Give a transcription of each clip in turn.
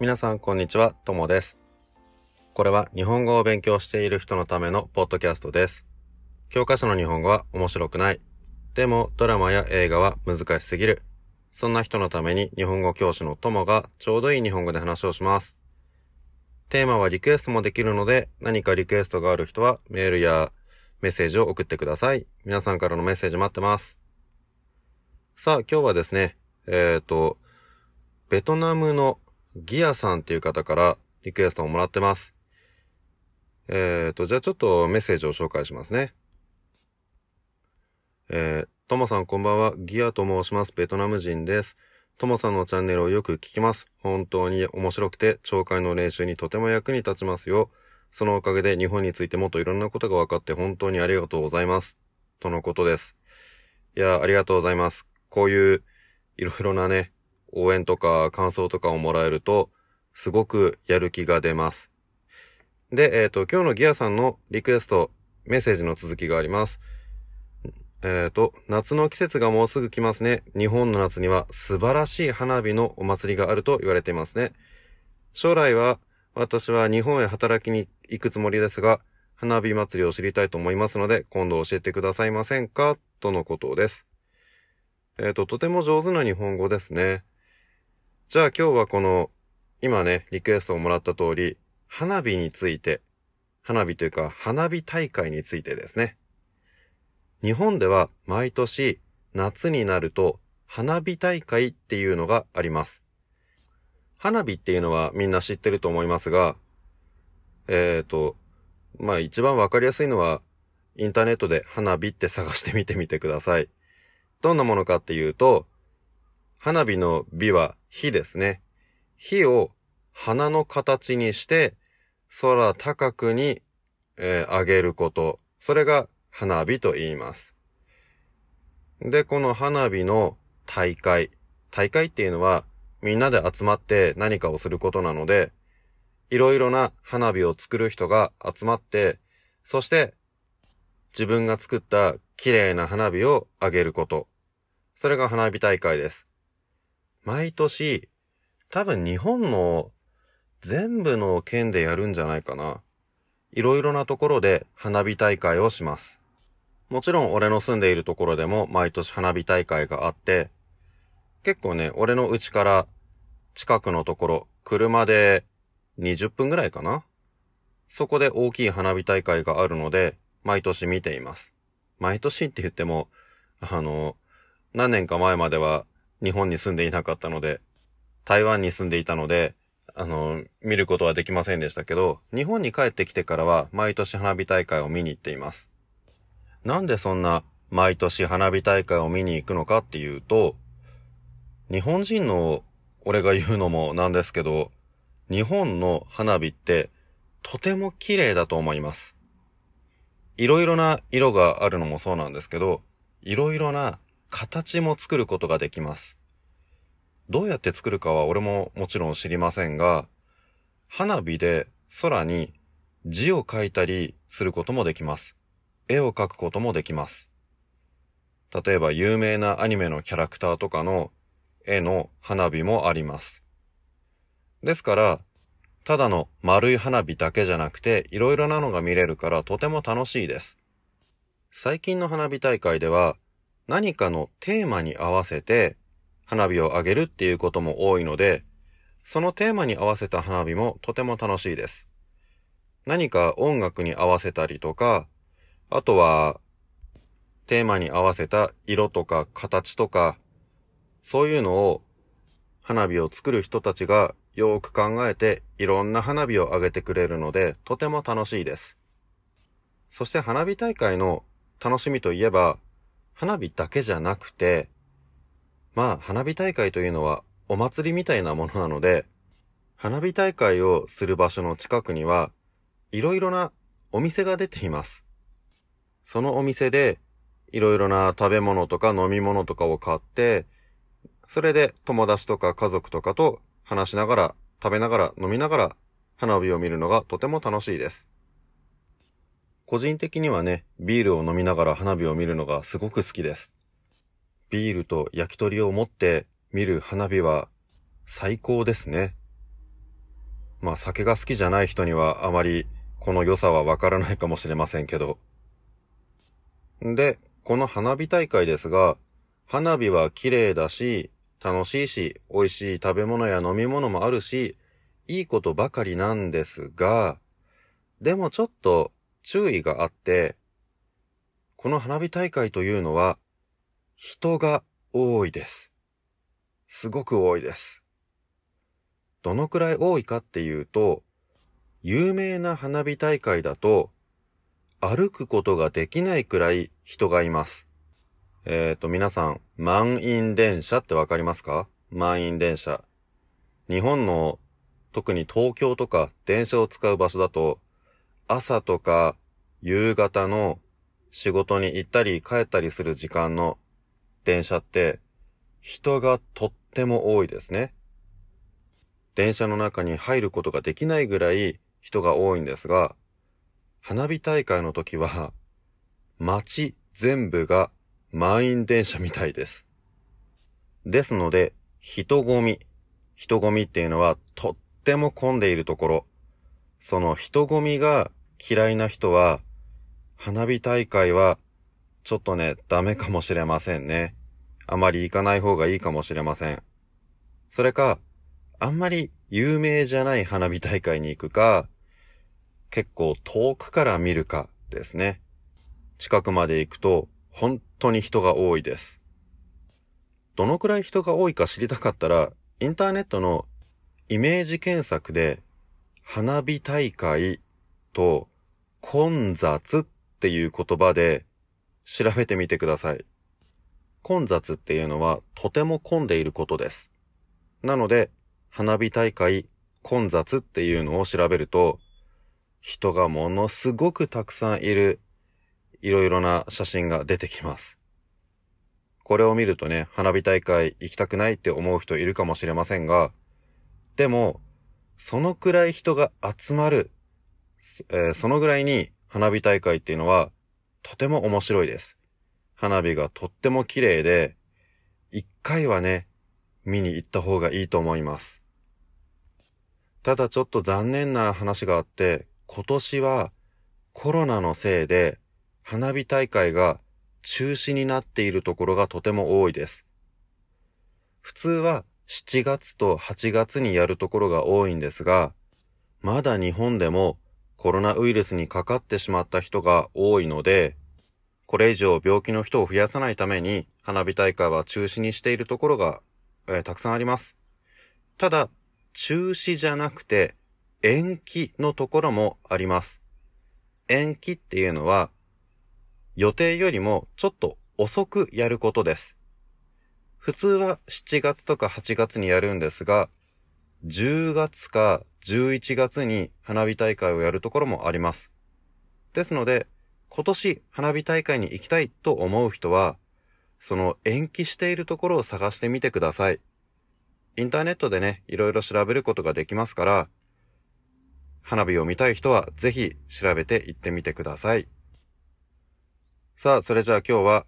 皆さんこんにちは、ともです。これは日本語を勉強している人のためのポッドキャストです。教科書の日本語は面白くない。でもドラマや映画は難しすぎる。そんな人のために日本語教師のともがちょうどいい日本語で話をします。テーマはリクエストもできるので何かリクエストがある人はメールやメッセージを送ってください。皆さんからのメッセージ待ってます。さあ今日はですね、えっ、と、ベトナムのギアさんっていう方からリクエストをもらってます。えっ、と、じゃあちょっとメッセージを紹介しますね。えー、ともさんこんばんは。ギアと申します。ベトナム人です。ともさんのチャンネルをよく聞きます。本当に面白くて、聴解の練習にとても役に立ちますよ。そのおかげで日本についてもっといろんなことが分かって本当にありがとうございます。とのことです。いや、ありがとうございます。こういういろいろなね、応援とか感想とかをもらえると、すごくやる気が出ます。で、えっ、と、今日のギアさんのリクエスト、メッセージの続きがあります。えっ、と、夏の季節がもうすぐ来ますね。日本の夏には素晴らしい花火のお祭りがあると言われていますね。将来は、私は日本へ働きに行くつもりですが、花火祭りを知りたいと思いますので、今度教えてくださいませんか？とのことです。えっ、と、とても上手な日本語ですね。じゃあ今日はこの、今ね、リクエストをもらった通り、花火について、花火というか花火大会についてですね。日本では毎年夏になると花火大会っていうのがあります。花火っていうのはみんな知ってると思いますが、えっ、と、まあ一番わかりやすいのはインターネットで花火って探してみてみてください。どんなものかっていうと、花火の火は火ですね。火を花の形にして空高くに、えー上げること。それが花火と言います。で、この花火の大会。大会っていうのはみんなで集まって何かをすることなので、いろいろな花火を作る人が集まって、そして自分が作った綺麗な花火をあげること。それが花火大会です。毎年、多分日本の全部の県でやるんじゃないかな。いろいろなところで花火大会をします。もちろん俺の住んでいるところでも毎年花火大会があって、結構ね、俺の家から近くのところ、車で20分ぐらいかな。そこで大きい花火大会があるので、毎年見ています。毎年って言っても、あの、何年か前までは日本に住んでいなかったので、台湾に住んでいたので、あの、見ることはできませんでしたけど、日本に帰ってきてからは毎年花火大会を見に行っています。なんでそんな毎年花火大会を見に行くのかっていうと、日本人の俺が言うのもなんですけど、日本の花火ってとても綺麗だと思います。いろいろな色があるのもそうなんですけど、いろいろな形も作ることができます。どうやって作るかは俺ももちろん知りませんが、花火で空に字を書いたりすることもできます。絵を描くこともできます。例えば有名なアニメのキャラクターとかの絵の花火もあります。ですから、ただの丸い花火だけじゃなくて、いろいろなのが見れるからとても楽しいです。最近の花火大会では、何かのテーマに合わせて花火を上げるっていうことも多いので、そのテーマに合わせた花火もとても楽しいです。何か音楽に合わせたりとか、あとは、テーマに合わせた色とか形とか、そういうのを花火を作る人たちがよく考えていろんな花火を上げてくれるのでとても楽しいです。そして花火大会の楽しみといえば花火だけじゃなくてまあ花火大会というのはお祭りみたいなものなので花火大会をする場所の近くにはいろいろなお店が出ています。そのお店でいろいろな食べ物とか飲み物とかを買ってそれで友達とか家族とかと話しながら、食べながら、飲みながら花火を見るのがとても楽しいです。個人的にはね、ビールを飲みながら花火を見るのがすごく好きです。ビールと焼き鳥を持って見る花火は最高ですね。まあ酒が好きじゃない人にはあまりこの良さはわからないかもしれませんけど。で、この花火大会ですが、花火は綺麗だし、楽しいし、美味しい食べ物や飲み物もあるし、いいことばかりなんですが、でもちょっと注意があって、この花火大会というのは、人が多いです。すごく多いです。どのくらい多いかっていうと、有名な花火大会だと、歩くことができないくらい人がいます。えっ、ー、と、皆さん、満員電車ってわかりますか？満員電車。日本の、特に東京とか電車を使う場所だと、朝とか夕方の仕事に行ったり帰ったりする時間の電車って人がとっても多いですね。電車の中に入ることができないぐらい人が多いんですが、花火大会の時は街全部が満員電車みたいです。ですので、人混み。人混みっていうのはとっても混んでいるところ。その人混みが嫌いな人は、花火大会は、ちょっとね、ダメかもしれませんね。あまり行かない方がいいかもしれません。それか、あんまり有名じゃない花火大会に行くか、結構遠くから見るかですね。近くまで行くと本当に人が多いです。どのくらい人が多いか知りたかったら、インターネットのイメージ検索で花火大会と混雑っていう言葉で調べてみてください。混雑っていうのはとても混んでいることです。なので、花火大会混雑っていうのを調べると、人がものすごくたくさんいる、いろいろな写真が出てきます。これを見るとね、花火大会行きたくないって思う人いるかもしれませんが、でも、そのくらい人が集まるえー、そのぐらいに花火大会っていうのはとても面白いです。花火がとっても綺麗で、一回はね、見に行った方がいいと思います。ただちょっと残念な話があって、今年はコロナのせいで花火大会が中止になっているところがとても多いです。普通は7月と8月にやるところが多いんですが、まだ日本でもコロナウイルスにかかってしまった人が多いので、これ以上病気の人を増やさないために花火大会は中止にしているところが、えー、たくさんあります。ただ、中止じゃなくて延期のところもあります。延期っていうのは予定よりもちょっと遅くやることです。普通は7月とか8月にやるんですが、10月か11月に花火大会をやるところもあります。ですので、今年花火大会に行きたいと思う人は、その延期しているところを探してみてください。インターネットでね、いろいろ調べることができますから、花火を見たい人はぜひ調べて行ってみてください。さあ、それじゃあ今日は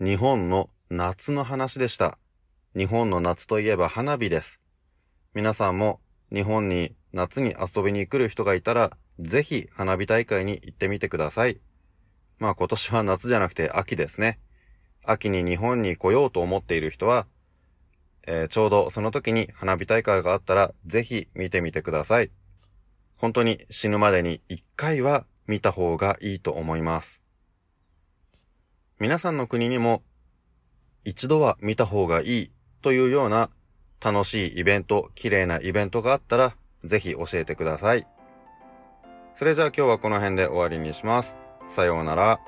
日本の夏の話でした。日本の夏といえば花火です。皆さんも日本に夏に遊びに来る人がいたら、ぜひ花火大会に行ってみてください。まあ今年は夏じゃなくて秋ですね。秋に日本に来ようと思っている人は、えー、ちょうどその時に花火大会があったら、ぜひ見てみてください。本当に死ぬまでに一回は見た方がいいと思います。皆さんの国にも一度は見た方がいいというような楽しいイベント、綺麗なイベントがあったらぜひ教えてください。それじゃあ今日はこの辺で終わりにします。さようなら。